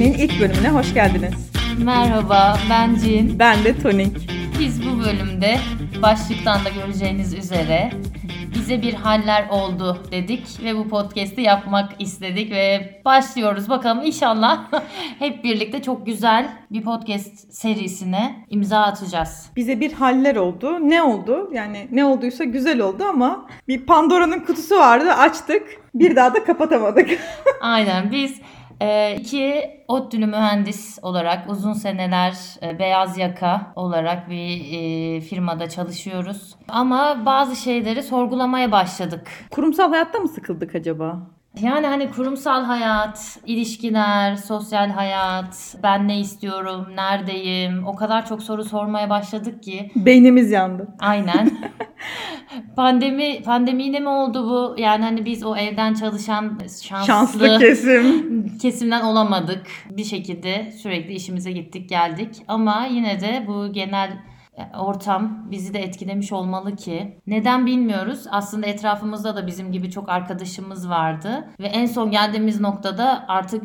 Tonik'in ilk bölümüne hoş geldiniz. Merhaba, ben Cin. Ben de Tonik. Biz bu bölümde başlıktan da göreceğiniz üzere bize bir haller oldu dedik ve bu podcast'i yapmak istedik ve başlıyoruz. Bakalım inşallah hep birlikte çok güzel bir podcast serisine imza atacağız. Bize bir haller oldu. Ne oldu? Yani ne olduysa güzel oldu ama bir Pandora'nın kutusu vardı. Açtık. Bir daha da kapatamadık. Aynen biz e, iki ODTÜ'lü mühendis olarak uzun seneler e, beyaz yaka olarak bir e, firmada çalışıyoruz. Ama bazı şeyleri sorgulamaya başladık. Kurumsal hayatta mı sıkıldık acaba? Yani hani kurumsal hayat, ilişkiler, sosyal hayat, ben ne istiyorum, neredeyim o kadar çok soru sormaya başladık ki. Beynimiz yandı. Aynen. Pandemi pandemiyle mi oldu bu? Yani hani biz o evden çalışan şanslı, Şanslı kesim. kesimden olamadık. Bir şekilde sürekli işimize gittik geldik. Ama yine de bu genel ortam bizi de etkilemiş olmalı ki. Neden bilmiyoruz. Aslında etrafımızda da bizim gibi çok arkadaşımız vardı. Ve en son geldiğimiz noktada artık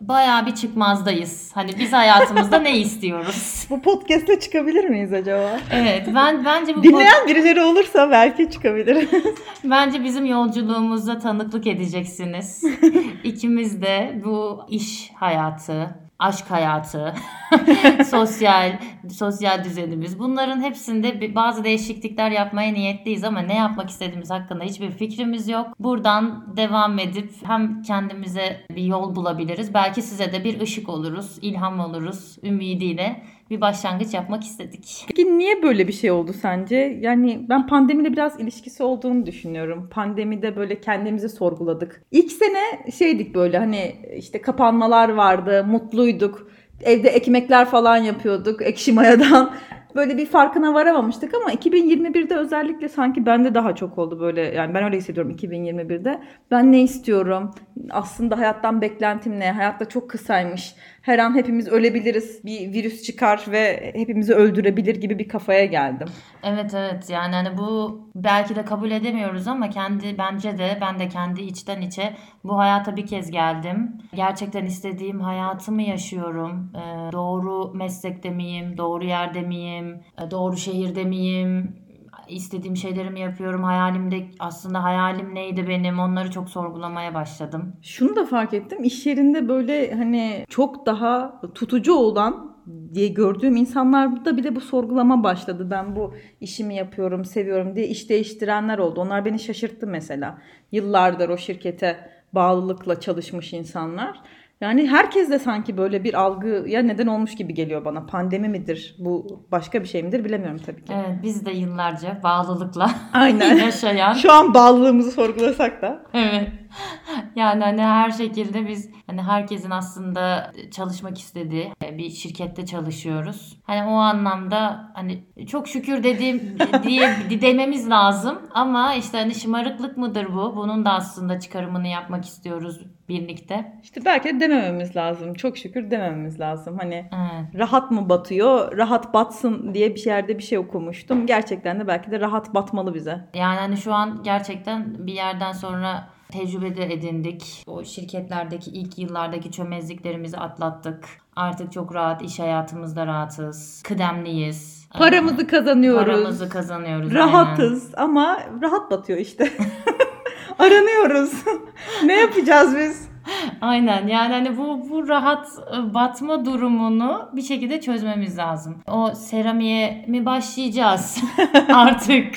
bayağı bir çıkmazdayız. Hani biz hayatımızda ne istiyoruz? Bu podcast'le çıkabilir miyiz acaba? Evet, ben bence bu Dinleyen birileri olursa belki çıkabilir. bence bizim yolculuğumuzda tanıklık edeceksiniz. İkimiz de bu iş hayatı, aşk hayatı, sosyal sosyal düzenimiz. Bunların hepsinde bazı değişiklikler yapmaya niyetliyiz ama ne yapmak istediğimiz hakkında hiçbir fikrimiz yok. Buradan devam edip hem kendimize bir yol bulabiliriz. Belki size de bir ışık oluruz, ilham oluruz ümidiyle bir başlangıç yapmak istedik. Peki niye böyle bir şey oldu sence? Yani ben pandemiyle biraz ilişkisi olduğunu düşünüyorum. Pandemide böyle kendimizi sorguladık. İlk sene şeydik böyle hani işte kapanmalar vardı, mutluyduk. Evde ekmekler falan yapıyorduk ekşi mayadan. Böyle bir farkına varamamıştık ama 2021'de özellikle sanki bende daha çok oldu böyle. Yani ben öyle hissediyorum 2021'de. Ben ne istiyorum? Aslında hayattan beklentim ne? Hayatta çok kısaymış. Her an hepimiz ölebiliriz. Bir virüs çıkar ve hepimizi öldürebilir gibi bir kafaya geldim. Evet evet yani hani bu belki de kabul edemiyoruz ama kendi bence de ben de kendi içten içe bu hayata bir kez geldim. Gerçekten istediğim hayatı mı yaşıyorum? Ee, doğru meslekte miyim? Doğru yerde miyim? Ee, doğru şehirde miyim? İstediğim şeyleri mi yapıyorum? Hayalimde aslında hayalim neydi benim? Onları çok sorgulamaya başladım. Şunu da fark ettim. İş yerinde böyle hani çok daha tutucu olan diye gördüğüm insanlarda bile bu sorgulama başladı. Ben bu işimi yapıyorum, seviyorum diye iş değiştirenler oldu. Onlar beni şaşırttı mesela. Yıllardır o şirkete bağlılıkla çalışmış insanlar. Yani herkes de sanki böyle bir algıya neden olmuş gibi geliyor bana. Pandemi midir? Bu başka bir şey midir bilemiyorum tabii ki. Evet biz de yıllarca bağlılıkla Aynen. yaşayan Şu an bağlılığımızı sorgulasak da. Evet. Yani hani her şekilde biz hani herkesin aslında çalışmak istediği bir şirkette çalışıyoruz. Hani o anlamda hani çok şükür dediğim diye dememiz lazım ama işte hani şımarıklık mıdır bu? Bunun da aslında çıkarımını yapmak istiyoruz birlikte. İşte belki de demememiz lazım. Çok şükür demememiz lazım. Hani Evet. rahat mı batıyor, rahat batsın diye bir yerde bir şey okumuştum. Gerçekten de belki de rahat batmalı bize. Yani hani şu an gerçekten bir yerden sonra tecrübe de edindik. O şirketlerdeki ilk yıllardaki çömezliklerimizi atlattık. Artık çok rahat iş hayatımızda rahatız. Kıdemliyiz. Paramızı kazanıyoruz. Paramızı kazanıyoruz. rahatız ama rahat batıyor işte. Aranıyoruz. ne yapacağız biz? Aynen yani hani bu bu rahat e, batma durumunu bir şekilde çözmemiz lazım. O seramiğe mi başlayacağız artık?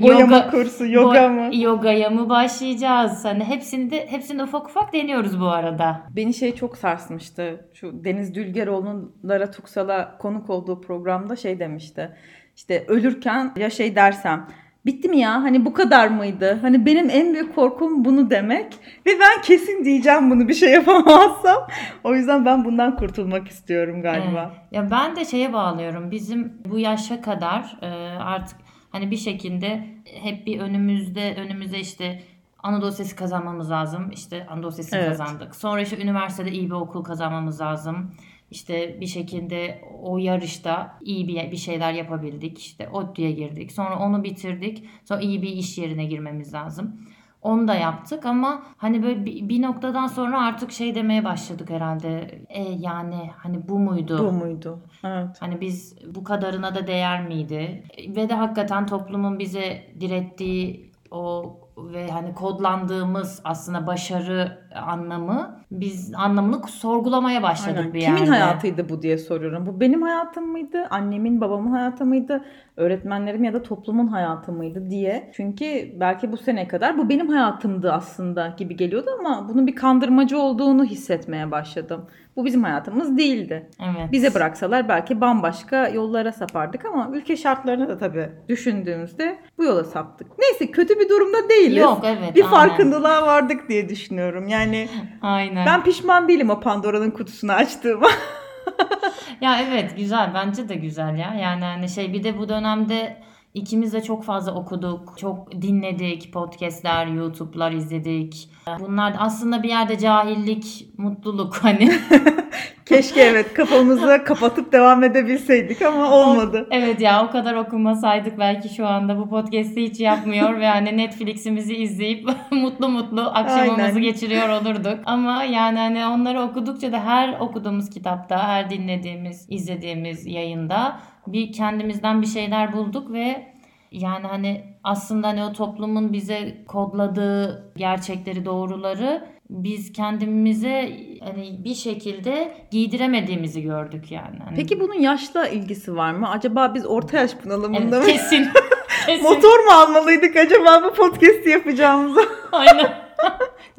Boyama kursu, yoga bo- mı? Yogaya mı başlayacağız? Hani hepsini de hepsini ufak ufak deniyoruz bu arada. Beni şey çok sarsmıştı. Şu Deniz Dülgeroğlu'nun Lara Tuksal'a konuk olduğu programda şey demişti. İşte ölürken ya şey dersem bitti mi ya hani bu kadar mıydı? Hani benim en büyük korkum bunu demek ve ben kesin diyeceğim bunu bir şey yapamazsam. O yüzden ben bundan kurtulmak istiyorum galiba. Evet. Ya ben de şeye bağlıyorum. Bizim bu yaşa kadar e, artık hani bir şekilde hep bir önümüzde önümüzde işte Anadolu Sesi kazanmamız lazım. İşte Anadolu Sesi Evet. kazandık. Sonra işte üniversitede iyi bir okul kazanmamız lazım. İşte bir şekilde o yarışta iyi bir, bir şeyler yapabildik. İşte ODTÜ'ye girdik. Sonra onu bitirdik. Sonra iyi bir iş yerine girmemiz lazım. Onu da yaptık ama hani böyle bir, noktadan sonra artık şey demeye başladık herhalde. E, yani hani bu muydu? Bu muydu? Evet. Hani biz bu kadarına da değer miydi? Ve de hakikaten toplumun bize direttiği o ve hani kodlandığımız aslında başarı anlamı biz anlamını sorgulamaya başladık Aynen. bir Kimin yerde. hayatıydı bu diye soruyorum. Bu benim hayatım mıydı? Annemin, babamın hayatı mıydı? Öğretmenlerim ya da toplumun hayatı mıydı diye. Çünkü belki bu sene kadar bu benim hayatımdı aslında gibi geliyordu ama bunun bir kandırmacı olduğunu hissetmeye başladım. Bu bizim hayatımız değildi. Evet. Bize bıraksalar belki bambaşka yollara sapardık ama ülke şartlarını da tabii düşündüğümüzde bu yola saptık. Neyse kötü bir durumda değiliz. Yok evet. bir aynen. farkındalığa vardık diye düşünüyorum. Yani Aynen. ben pişman değilim o Pandora'nın kutusunu açtığıma. Ya evet güzel bence de güzel ya. Yani hani şey bir de bu dönemde ikimiz de çok fazla okuduk, çok dinledik, podcastler, YouTube'lar izledik. Bunlar da aslında bir yerde cahillik, mutluluk hani. Keşke evet kafamızı kapatıp devam edebilseydik ama olmadı. evet ya o kadar okumasaydık belki şu anda bu podcast'i hiç yapmıyor ve hani Netflix'imizi izleyip mutlu mutlu akşamımızı Aynen. geçiriyor olurduk. Ama yani hani onları okudukça da her okuduğumuz kitapta, her dinlediğimiz, izlediğimiz yayında bir kendimizden bir şeyler bulduk ve yani hani aslında hani o toplumun bize kodladığı gerçekleri, doğruları biz kendimize hani bir şekilde giydiremediğimizi gördük yani. Hani- Peki bunun yaşla ilgisi var mı? Acaba biz orta yaş bunalımında Evet, mı? kesin. kesin. Motor mu almalıydık acaba bu podcast'i yapacağımıza? Aynen.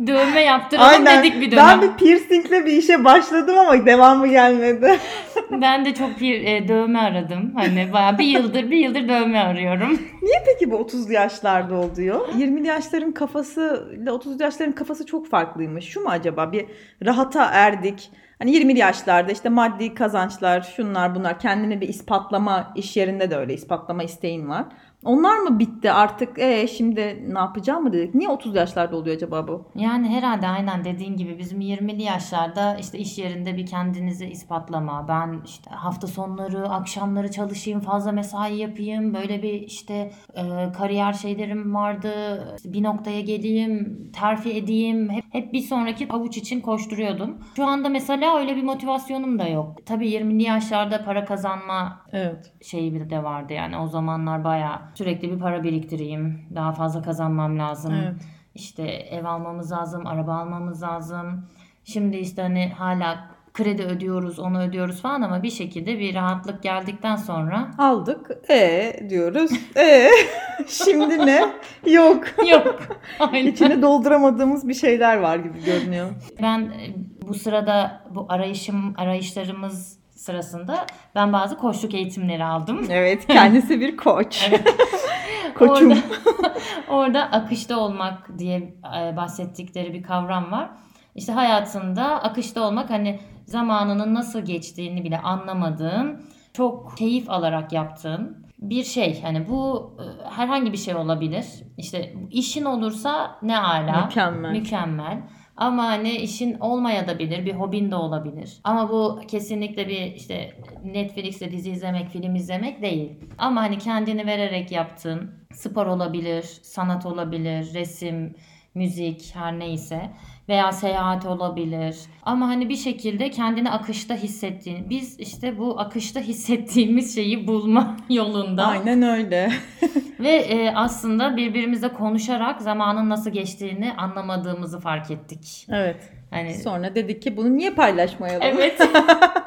Dövme yaptıralım dedik bir dönem. Ben bir piercingle bir işe başladım ama devamı gelmedi. Ben de çok bir e, dövme aradım. Hani bayağı bir yıldır bir yıldır dövme arıyorum. Niye peki bu 30'lu yaşlarda oluyor? 20'li yaşların kafası ile 30'lu yaşların kafası çok farklıymış. Şu mu acaba? Bir rahata erdik. Hani 20'li yaşlarda işte maddi kazançlar, şunlar bunlar kendini bir ispatlama iş yerinde de öyle ispatlama isteğin var. Onlar mı bitti artık? E şimdi ne yapacağım mı dedik. Niye 30 yaşlarda oluyor acaba bu? Yani herhalde aynen dediğin gibi bizim 20'li yaşlarda işte iş yerinde bir kendinizi ispatlama. Ben işte hafta sonları, akşamları çalışayım, fazla mesai yapayım. Böyle bir işte e, kariyer şeylerim vardı. İşte bir noktaya geleyim, terfi edeyim. Hep, hep bir sonraki avuç için koşturuyordum. Şu anda mesela öyle bir motivasyonum da yok. Tabii 20'li yaşlarda para kazanma Evet. şeyi de vardı yani o zamanlar bayağı sürekli bir para biriktireyim. Daha fazla kazanmam lazım. Evet. İşte ev almamız lazım, araba almamız lazım. Şimdi işte hani hala kredi ödüyoruz, onu ödüyoruz falan ama bir şekilde bir rahatlık geldikten sonra Aldık. E diyoruz. E şimdi ne? Yok. yok. Aynen. İçini dolduramadığımız bir şeyler var gibi görünüyor. Ben bu sırada bu arayışım arayışlarımız sırasında ben bazı koçluk eğitimleri aldım. Evet, kendisi bir koç. Koçum. Orada, orada akışta olmak diye e, bahsettikleri bir kavram var. İşte hayatında akışta olmak hani zamanının nasıl geçtiğini bile anlamadığın, çok keyif alarak yaptığın bir şey. Hani bu e, herhangi bir şey olabilir. İşte işin olursa ne ala. Mükemmel. Mükemmel. Ama hani işin olmayabilir, bir hobin de olabilir. Ama bu kesinlikle bir işte Netflix'te dizi izlemek, film izlemek değil. Ama hani kendini vererek yaptığın spor olabilir, sanat olabilir, resim, müzik her neyse veya seyahat olabilir. Ama hani bir şekilde kendini akışta hissettiğin, biz işte bu akışta hissettiğimiz şeyi bulma yolunda. Aynen öyle. Ve e, aslında birbirimizle konuşarak zamanın nasıl geçtiğini anlamadığımızı fark ettik. Evet. Hani Sonra dedik ki bunu niye paylaşmayalım? evet.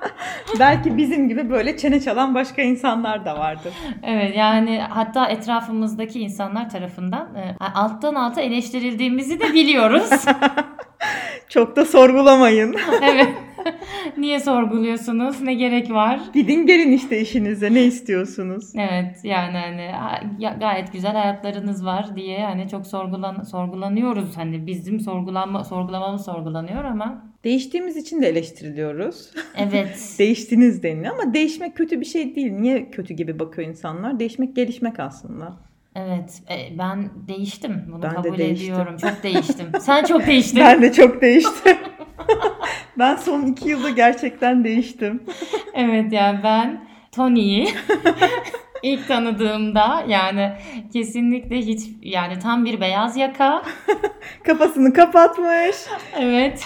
Belki bizim gibi böyle çene çalan başka insanlar da vardır. evet yani hatta etrafımızdaki insanlar tarafından e, alttan alta eleştirildiğimizi de biliyoruz. Çok da sorgulamayın. evet. Niye sorguluyorsunuz? Ne gerek var? Gidin gelin işte işinize ne istiyorsunuz? Evet yani hani gayet güzel hayatlarınız var diye hani çok sorgulan sorgulanıyoruz. Hani bizim sorgulanma sorgulamamız sorgulanıyor ama Değiştiğimiz için de eleştiriliyoruz. evet. Değiştiniz deniliyor ama değişmek kötü bir şey değil. Niye kötü gibi bakıyor insanlar? Değişmek gelişmek aslında. Evet, e, ben değiştim. Bunu Ben de kabul değiştim. ediyorum. Çok değiştim. Sen çok değiştin. Ben de çok değiştim. ben son iki yılda gerçekten değiştim. Evet yani ben Tony'yi İlk tanıdığımda yani kesinlikle hiç yani tam bir beyaz yaka. Kafasını kapatmış. Evet.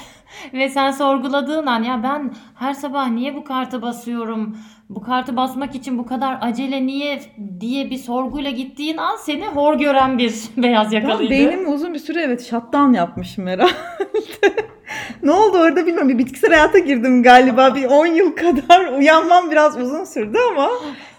Ve sen sorguladığın an ya ben her sabah niye bu kartı basıyorum? Bu kartı basmak için bu kadar acele niye diye bir sorguyla gittiğin an seni hor gören bir beyaz yakalıydı. beynim uzun bir süre evet shutdown yapmışım herhalde. ne oldu orada bilmiyorum. Bir bitkisel hayata girdim galiba. Bir 10 yıl kadar. Uyanmam biraz uzun sürdü ama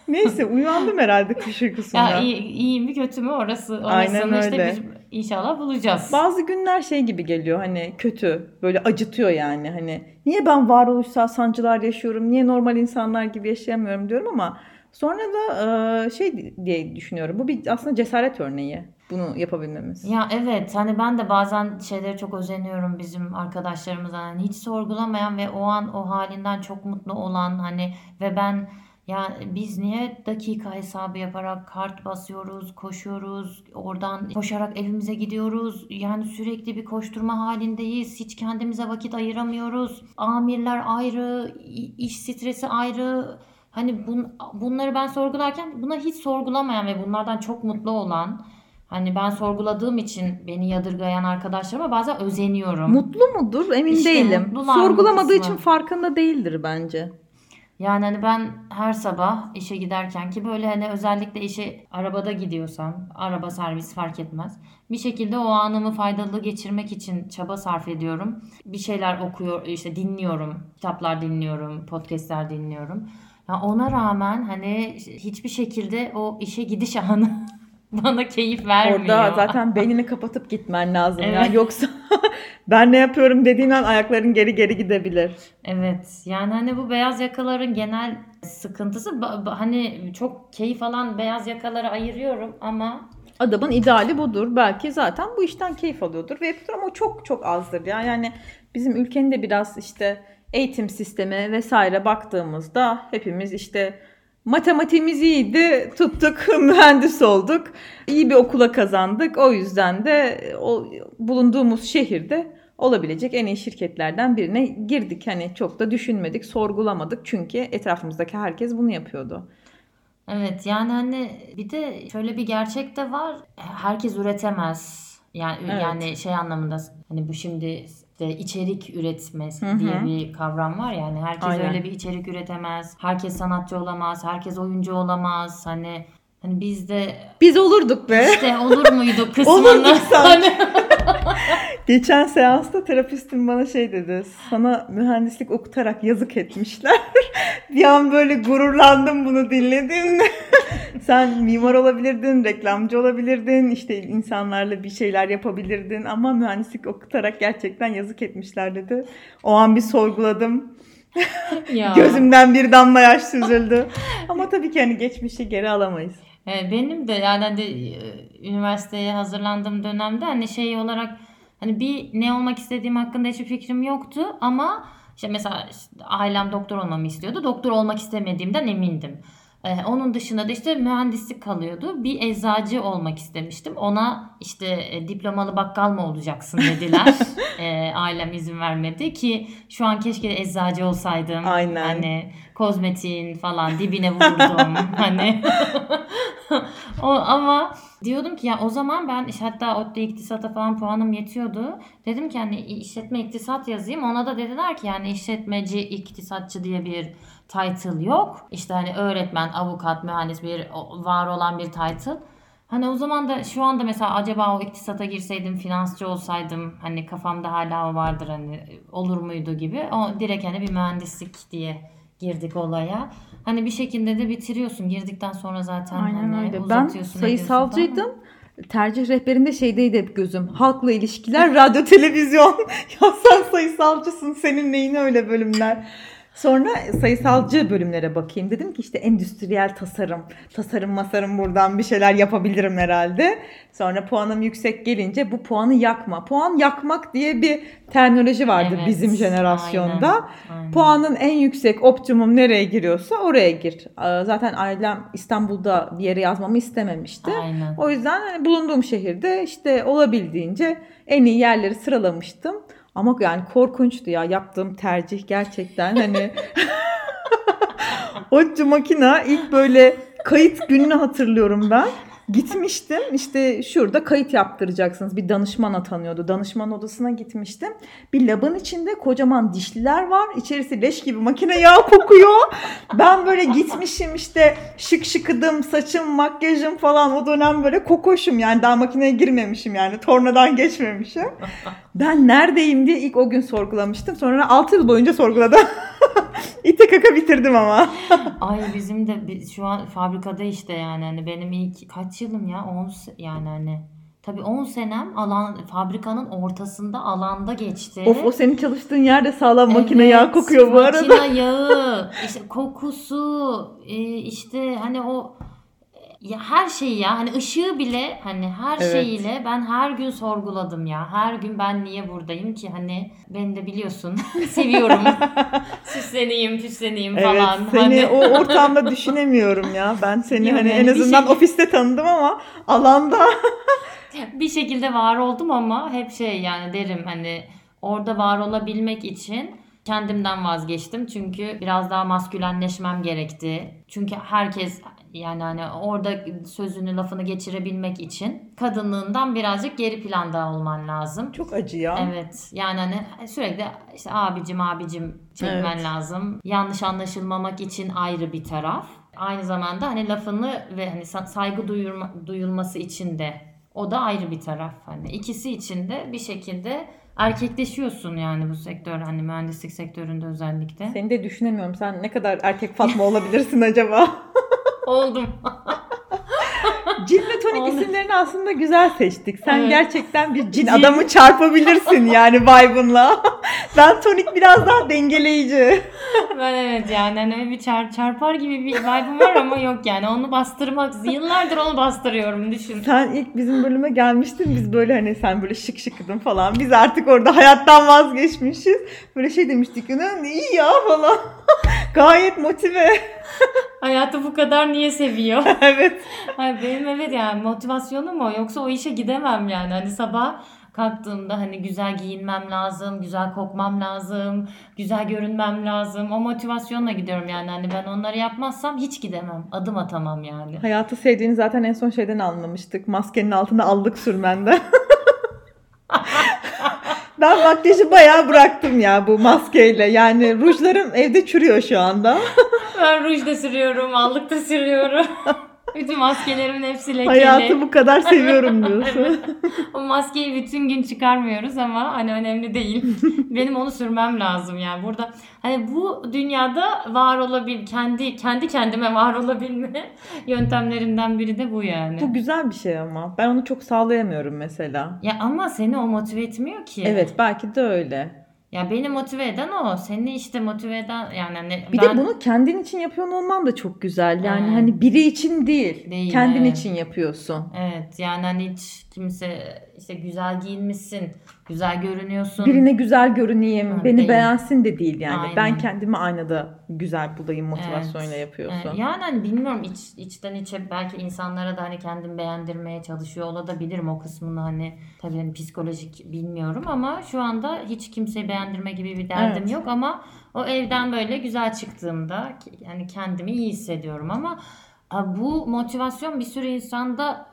neyse uyandım herhalde kış uykusundan. Ya iyi, iyi mi kötü mü orası Aynen orasını işte öyle. İnşallah bulacağız. Bazı günler şey gibi geliyor hani kötü böyle acıtıyor yani hani niye ben varoluşsal sancılar yaşıyorum niye normal insanlar gibi yaşayamıyorum diyorum ama sonra da şey diye düşünüyorum bu bir aslında cesaret örneği bunu yapabilmemiz. Ya evet hani ben de bazen şeylere çok özeniyorum bizim arkadaşlarımıza hani hiç sorgulamayan ve o an o halinden çok mutlu olan hani ve ben ya biz niye dakika hesabı yaparak kart basıyoruz, koşuyoruz, oradan koşarak evimize gidiyoruz. Yani sürekli bir koşturma halindeyiz. Hiç kendimize vakit ayıramıyoruz. Amirler ayrı, iş stresi ayrı. Hani bun, bunları ben sorgularken bunları hiç sorgulamayan ve bunlardan çok mutlu olan Hani ben sorguladığım için beni yadırgayan arkadaşlarıma bazen özeniyorum. Mutlu mudur emin İşte değilim. Sorgulamadığı için farkında değildir bence. Yani hani ben her sabah işe giderken ki böyle hani özellikle işe arabada gidiyorsam, araba servis fark etmez. Bir şekilde o anımı faydalı geçirmek için çaba sarf ediyorum. Bir şeyler okuyor, işte dinliyorum, kitaplar dinliyorum, podcastler dinliyorum. Ya ona rağmen hani hiçbir şekilde o işe gidiş anı bana keyif vermiyor. Orada zaten beynini kapatıp gitmen lazım ya. Evet. Yoksa ben ne yapıyorum dediğin an ayakların geri geri gidebilir. Evet yani hani bu beyaz yakaların genel sıkıntısı hani çok keyif alan beyaz yakaları ayırıyorum ama Adamın ideali budur. Belki zaten bu işten keyif alıyordur ve yapıyordur ama çok çok azdır. ya. Yani bizim ülkenin de biraz işte eğitim sistemi vesaire baktığımızda hepimiz işte matematiğimiz iyiydi, tuttuk, mühendis olduk, iyi bir okula kazandık. O yüzden de o bulunduğumuz şehirde olabilecek en iyi şirketlerden birine girdik. Hani çok da düşünmedik, sorgulamadık çünkü etrafımızdaki herkes bunu yapıyordu. evet yani hani bir de şöyle bir gerçek de var herkes üretemez yani Evet. yani şey anlamında hani bu şimdi işte içerik üretme Hı diye bir kavram var yani herkes Aynen. öyle bir içerik üretemez herkes sanatçı olamaz herkes oyuncu olamaz hani hani biz de Biz olurduk be. işte olur muydu kısmını Olurduk sanki. Hani- Geçen seansta terapistim bana şey dedi. Sana mühendislik okutarak yazık etmişler. bir an böyle gururlandım bunu dinlediğimde. Sen mimar olabilirdin, reklamcı olabilirdin, işte insanlarla bir şeyler yapabilirdin ama mühendislik okutarak gerçekten yazık etmişler dedi. O an bir sorguladım. Ya. Gözümden bir damla yaş süzüldü. ama tabii ki hani geçmişi geri alamayız. E, Benim de yani hani, e, üniversiteye hazırlandığım dönemde hani şey olarak hani bir ne olmak istediğim hakkında hiçbir fikrim yoktu ama işte mesela işte ailem doktor olmamı istiyordu. Doktor olmak istemediğimden emindim. E, onun dışında da işte mühendislik kalıyordu. Bir eczacı olmak istemiştim. Ona işte e, diplomalı bakkal mı olacaksın dediler. E, ailem izin vermedi ki şu an keşke eczacı olsaydım. Aynen. Hani kozmetiğin falan dibine vurdum. hani o ama diyordum ki ya o zaman ben işte hatta ODTÜ iktisata falan puanım yetiyordu. Dedim ki hani işletme iktisat yazayım. Ona da dediler ki yani işletmeci iktisatçı diye bir title yok. İşte hani öğretmen, avukat, mühendis bir var olan bir title. Hani o zaman da şu anda mesela acaba o iktisata girseydim, finansçı olsaydım hani kafamda hala o vardır hani olur muydu gibi. O direkt hani bir mühendislik diye girdik olaya. Hani bir şekilde de bitiriyorsun. Girdikten sonra zaten Aynen hani öyle. Ben sayısalcıydım. Tercih rehberinde şeydeydi hep gözüm. Halkla ilişkiler, radyo, televizyon. ya sen sayısalcısın. Senin neyine öyle bölümler? Sonra sayısalcı bölümlere bakayım. Dedim ki işte endüstriyel tasarım. Tasarım masarım buradan bir şeyler yapabilirim herhalde. Sonra puanım yüksek gelince bu puanı yakma. Puan yakmak diye bir terminoloji vardı Evet, bizim jenerasyonda. aynen, aynen. Puanın en yüksek optimum nereye giriyorsa oraya gir. Aa, Zaten ailem İstanbul'da bir yere yazmamı istememişti. Aynen. O yüzden hani bulunduğum şehirde işte olabildiğince en iyi yerleri sıralamıştım. Ama yani korkunçtu ya yaptığım tercih gerçekten hani ODTÜ makina ilk böyle Kayıt gününü hatırlıyorum ben. Gitmiştim işte şurada kayıt yaptıracaksınız. Bir danışman atanıyordu. Danışman odasına gitmiştim. Bir labın içinde kocaman dişliler var. İçerisi leş gibi makine yağı kokuyor. Ben böyle gitmişim işte şık şıkıdım saçım makyajım falan o dönem böyle kokoşum yani daha makineye girmemişim yani tornadan geçmemişim. Ben neredeyim diye ilk o gün sorgulamıştım. Sonra 6 yıl boyunca sorguladım. İte kaka bitirdim ama. Ay bizim de şu an fabrikada işte yani hani benim ilk kaç yılım ya 10 yani hani Tabii 10 senem alan fabrikanın ortasında alanda geçti. Of o senin çalıştığın yerde sağlam makine evet, yağı kokuyor bu arada. Makine yağı, işte kokusu, e, işte hani o ya her şeyi ya hani ışığı bile hani her evet. şeyiyle ben her gün sorguladım ya. Her gün ben niye buradayım ki hani beni de biliyorsun seviyorum. Süsleneyim püsleneyim evet, falan. Seni hani... o ortamda düşünemiyorum ya. Ben seni Yok, hani yani en azından şey... ofiste tanıdım ama alanda bir şekilde var oldum ama hep şey yani derim hani orada var olabilmek için kendimden vazgeçtim. Çünkü biraz daha maskülenleşmem gerekti. Çünkü herkes yani hani orada sözünü lafını geçirebilmek için kadınlığından birazcık geri planda olman lazım. Çok acı ya. Evet. Yani hani sürekli işte abicim abicim çekmen evet. lazım. Yanlış anlaşılmamak için ayrı bir taraf. Aynı zamanda hani lafını ve hani saygı duyurma, duyulması için de o da ayrı bir taraf. Hani ikisi için de bir şekilde erkekleşiyorsun yani bu sektör hani mühendislik sektöründe özellikle. Seni de düşünemiyorum. Sen ne kadar erkek Fatma olabilirsin acaba? Oldum. Cin ve tonik Oldu. isimlerini aslında güzel seçtik. Sen evet. gerçekten bir cin, cin adamı çarpabilirsin yani vibe'ınla. ben tonik biraz daha dengeleyici. ben evet yani hani bir çar, çarpar gibi bir vibe'ım var ama yok yani onu bastırmak yıllardır onu bastırıyorum düşün. Sen ilk bizim bölüme gelmiştin biz böyle hani sen böyle şık şıkıdın falan. Biz artık orada hayattan vazgeçmişiz. Böyle şey demiştik ne iyi ya falan. Gayet motive. Hayatı bu kadar niye seviyor? evet. Hayır, benim evet yani motivasyonum o. Yoksa o işe gidemem yani. Hani sabah kalktığımda hani güzel giyinmem lazım, güzel kokmam lazım, güzel görünmem lazım. O motivasyonla gidiyorum yani. Hani ben onları yapmazsam hiç gidemem. Adım atamam yani. Hayatı sevdiğini zaten en son şeyden anlamıştık. Maskenin altında allık sürmenden. Ben makyajı bayağı bıraktım ya bu maskeyle. Yani rujlarım evde çürüyor şu anda. ben ruj da sürüyorum, allık da sürüyorum. Bütün maskelerimin hepsi lekeli. Hayatı bu kadar seviyorum diyorsun. o maskeyi bütün gün çıkarmıyoruz ama hani önemli değil. Benim onu sürmem lazım yani. Burada hani bu dünyada var olabil kendi kendi kendime var olabilme yöntemlerinden biri de bu yani. Bu güzel bir şey ama. Ben onu çok sağlayamıyorum mesela. Ya ama seni o motive etmiyor ki. Evet belki de öyle. Ya beni motive eden o. Seni işte motive eden yani hani Bir ben... de bunu kendin için yapıyor olman da çok güzel. Yani evet. hani biri için değil. değil kendin evet. için yapıyorsun. Evet. Yani hani hiç kimse işte güzel giyinmişsin güzel görünüyorsun. Birine güzel görüneyim, ha, beni değil. beğensin de değil yani. Aynen. Ben kendimi aynada güzel bulayım motivasyonla evet. yapıyorsun. Evet. Yani hani bilmiyorum iç, içten içe belki insanlara da hani kendimi beğendirmeye çalışıyor olabilirim o kısmını hani tabii hani psikolojik bilmiyorum ama şu anda hiç kimseyi beğendirme gibi bir derdim evet. yok ama o evden böyle güzel çıktığımda yani kendimi iyi hissediyorum ama bu motivasyon bir sürü insanda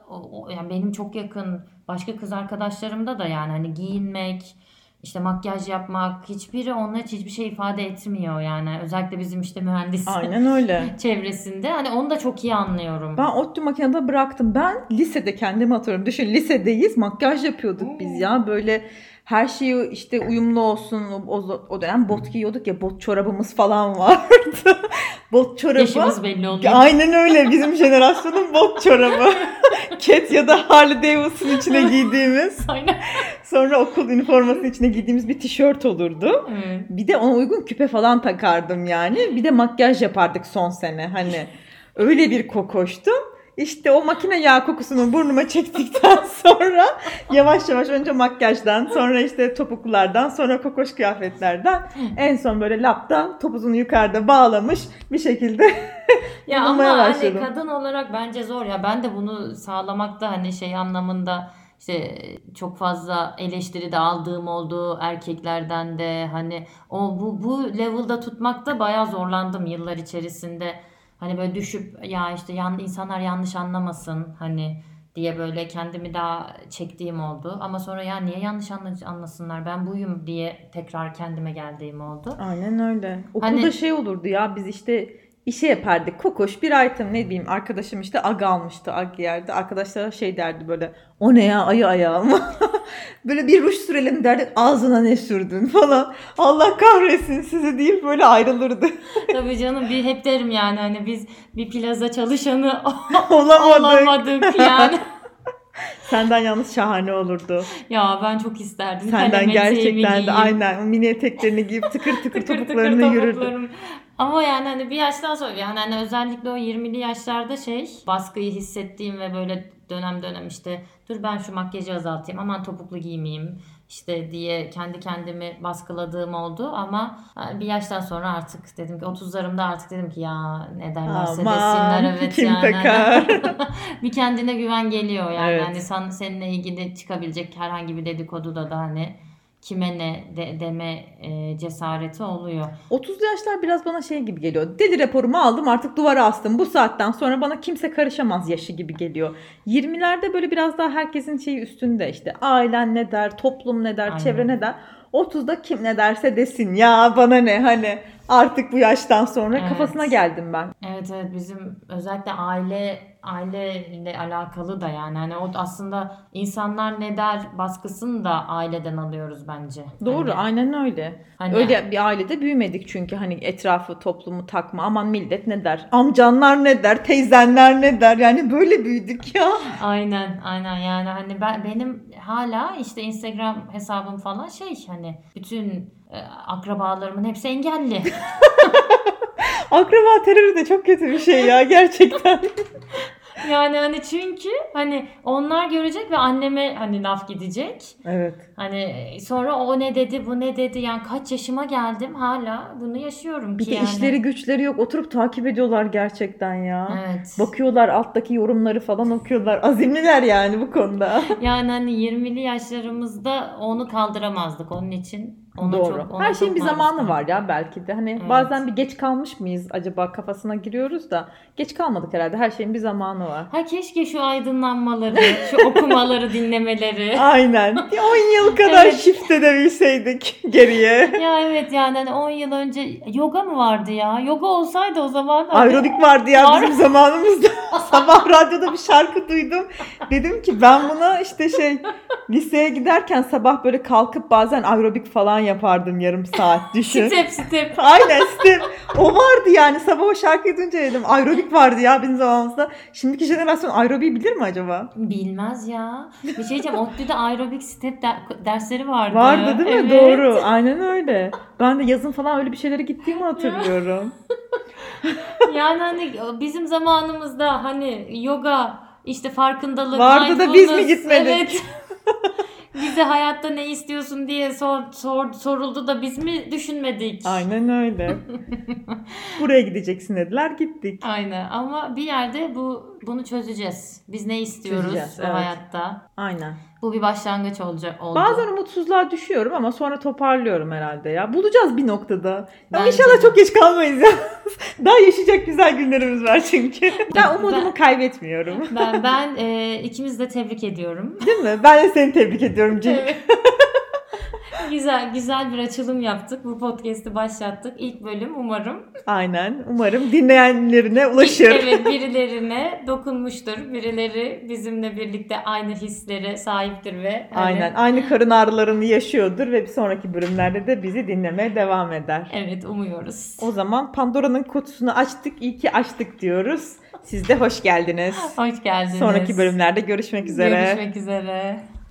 yani benim çok yakın başka kız arkadaşlarımda da yani hani giyinmek, işte makyaj yapmak hiçbiri onlar için hiçbir şey ifade etmiyor yani. Özellikle bizim işte mühendis Aynen öyle. çevresinde. Hani onu da çok iyi anlıyorum. Ben ODTÜ makinede bıraktım. Ben lisede kendimi atıyorum. Düşün lisedeyiz makyaj yapıyorduk biz ya. Böyle her şeyi işte uyumlu olsun. O, o dönem bot giyiyorduk ya bot çorabımız falan vardı. bot çorabı. Yaşımız belli oluyor. Aynen öyle bizim jenerasyonun bot çorabı. Cat ya da Harley Davidson içine giydiğimiz. Aynen. Sonra okul üniformasının içine giydiğimiz bir tişört olurdu. Evet. Bir de ona uygun küpe falan takardım yani. Bir de makyaj yapardık son sene hani. Öyle bir kokoştum. İşte o makine yağ kokusunu burnuma çektikten sonra yavaş yavaş önce makyajdan sonra işte topuklulardan sonra kokoş kıyafetlerden en son böyle laptan topuzunu yukarıda bağlamış bir şekilde ya ama hani başladım. hani kadın olarak bence zor ya. Ben de bunu sağlamakta hani şey anlamında işte çok fazla eleştiri de aldığım oldu erkeklerden de. Hani o bu bu level'da tutmakta bayağı zorlandım yıllar içerisinde hani böyle düşüp ya işte yan, insanlar yanlış anlamasın hani diye böyle kendimi daha çektiğim oldu. Ama sonra ya niye yanlış anla- anlasınlar ben buyum diye tekrar kendime geldiğim oldu. Aynen öyle. Okulda Hani- şey olurdu ya biz işte işe yapardık. Kokoş bir item ne bileyim arkadaşım işte ag almıştı ag yerdi. Arkadaşlara şey derdi böyle o ne ya ayı ayağı mı? böyle bir ruj sürelim derdik ağzına ne sürdün falan. Allah kahretsin sizi deyip böyle ayrılırdı. Tabii canım bir hep derim yani hani biz bir plaza çalışanı Olamadık. olamadık yani. Senden yalnız şahane olurdu. ya ben çok isterdim. Senden kalem gerçekten de aynen mini eteklerini giyip tıkır tıkır, tıkır tıkır topuklarını yürürdü. Ama yani hani bir yaştan sonra yani hani özellikle o 20'li yaşlarda şey baskıyı hissettiğim ve böyle dönem dönem işte dur ben şu makyajı azaltayım aman topuklu giymeyeyim işte diye kendi kendimi baskıladığım oldu ama e, bir yaştan sonra artık dedim ki 30'larımda artık dedim ki ya ne derlerse Aman, desinler evet kim yani. takar? bir kendine güven geliyor yani Evet. hani sen, seninle ilgili çıkabilecek herhangi bir dedikoduda da hani kime ne de, deme e, cesareti oluyor. 30'lu yaşlar biraz bana şey gibi geliyor. Deli raporumu aldım artık duvara astım. Bu saatten sonra bana kimse karışamaz yaşı gibi geliyor. 20'lerde böyle biraz daha herkesin şeyi üstünde işte ailen ne der, toplum ne der, Aynen. çevre ne der. 30'da kim ne derse desin ya bana ne hani artık bu yaştan sonra Evet. kafasına geldim ben. Evet evet bizim özellikle aile aileyle alakalı da yani hani o aslında insanlar ne der baskısını da aileden alıyoruz bence. Doğru Hani- aynen öyle. hani- Öyle bir ailede büyümedik çünkü hani etrafı toplumu takma aman millet ne der amcanlar ne der teyzenler ne der yani böyle büyüdük ya. Aynen aynen yani hani ben benim hala işte Instagram hesabım falan şey hani bütün akrabalarımın hepsi engelli. Akraba terörü de çok kötü bir şey ya gerçekten. yani hani çünkü hani onlar görecek ve anneme hani laf gidecek. evet. Hani sonra o ne dedi bu ne dedi yani kaç yaşıma geldim hala bunu yaşıyorum Bir ki de yani. işleri güçleri yok oturup takip ediyorlar gerçekten ya. Evet. Bakıyorlar alttaki yorumları falan okuyorlar. Azimliler yani bu konuda. Yani hani 20'li yaşlarımızda onu kaldıramazdık onun için. Ona Doğru. Çok, ona Her şeyin bir zamanı kaldık. var ya belki de. Hani Evet. bazen bir geç kalmış mıyız acaba kafasına giriyoruz da geç kalmadık herhalde. Her şeyin bir zamanı var. Ha keşke şu aydınlanmaları, şu okumaları dinlemeleri. Aynen. Bir 10 yıl kadar Evet. shift edebilseydik geriye. ya evet yani hani 10 yıl önce yoga mı vardı ya? Yoga olsaydı o zaman. hani- Aerobik vardı ya Var. bizim zamanımızda. Sabah radyoda bir şarkı duydum. Dedim ki ben buna işte şey liseye giderken sabah böyle kalkıp bazen aerobik falan yapardım yarım saat düşün. Step step. Aynen step. O vardı yani sabah o şarkıyı duyunca dedim aerobik vardı ya bizim zamanımızda. Şimdiki jenerasyon aerobiği bilir mi acaba? Bilmez ya. Bir şey diyeceğim. ODTÜ'de aerobik step der- dersleri vardı. Vardı değil mi? Evet. Doğru. Aynen öyle. Ben de yazın falan öyle bir şeylere gittiğimi hatırlıyorum. Yani hani bizim zamanımızda hani yoga işte farkındalık, Vardı da biz mi mindfulness, gitmedik? Evet. Bize hayatta ne istiyorsun diye sor, sor- soruldu da biz mi düşünmedik? Aynen öyle. Buraya gideceksin dediler gittik. Aynen ama bir yerde bu bunu çözeceğiz. Biz ne istiyoruz Çözeceğiz, bu evet. hayatta? Aynen. Bu bir başlangıç olacak oldu. Bazen umutsuzluğa düşüyorum ama sonra toparlıyorum herhalde ya. Bulacağız bir noktada. Ya inşallah çok geç kalmayız ya. Daha yaşayacak güzel günlerimiz var çünkü. Ben umudumu Ben- kaybetmiyorum. ben ben e, ikimiz de tebrik ediyorum. Değil mi? Ben de seni tebrik ediyorum Cenk. Evet. güzel güzel bir açılım yaptık. Bu podcast'i başlattık. İlk bölüm umarım. Aynen. Umarım dinleyenlerine ulaşır. Evet birilerine dokunmuştur. Birileri bizimle birlikte aynı hislere sahiptir ve hani- Aynen. Aynı karın ağrılarını yaşıyordur ve bir sonraki bölümlerde de bizi dinlemeye devam eder. Evet umuyoruz. O zaman Pandora'nın kutusunu açtık. İyi ki açtık diyoruz. Siz de hoş geldiniz. Hoş geldiniz. Sonraki bölümlerde görüşmek üzere. Görüşmek üzere.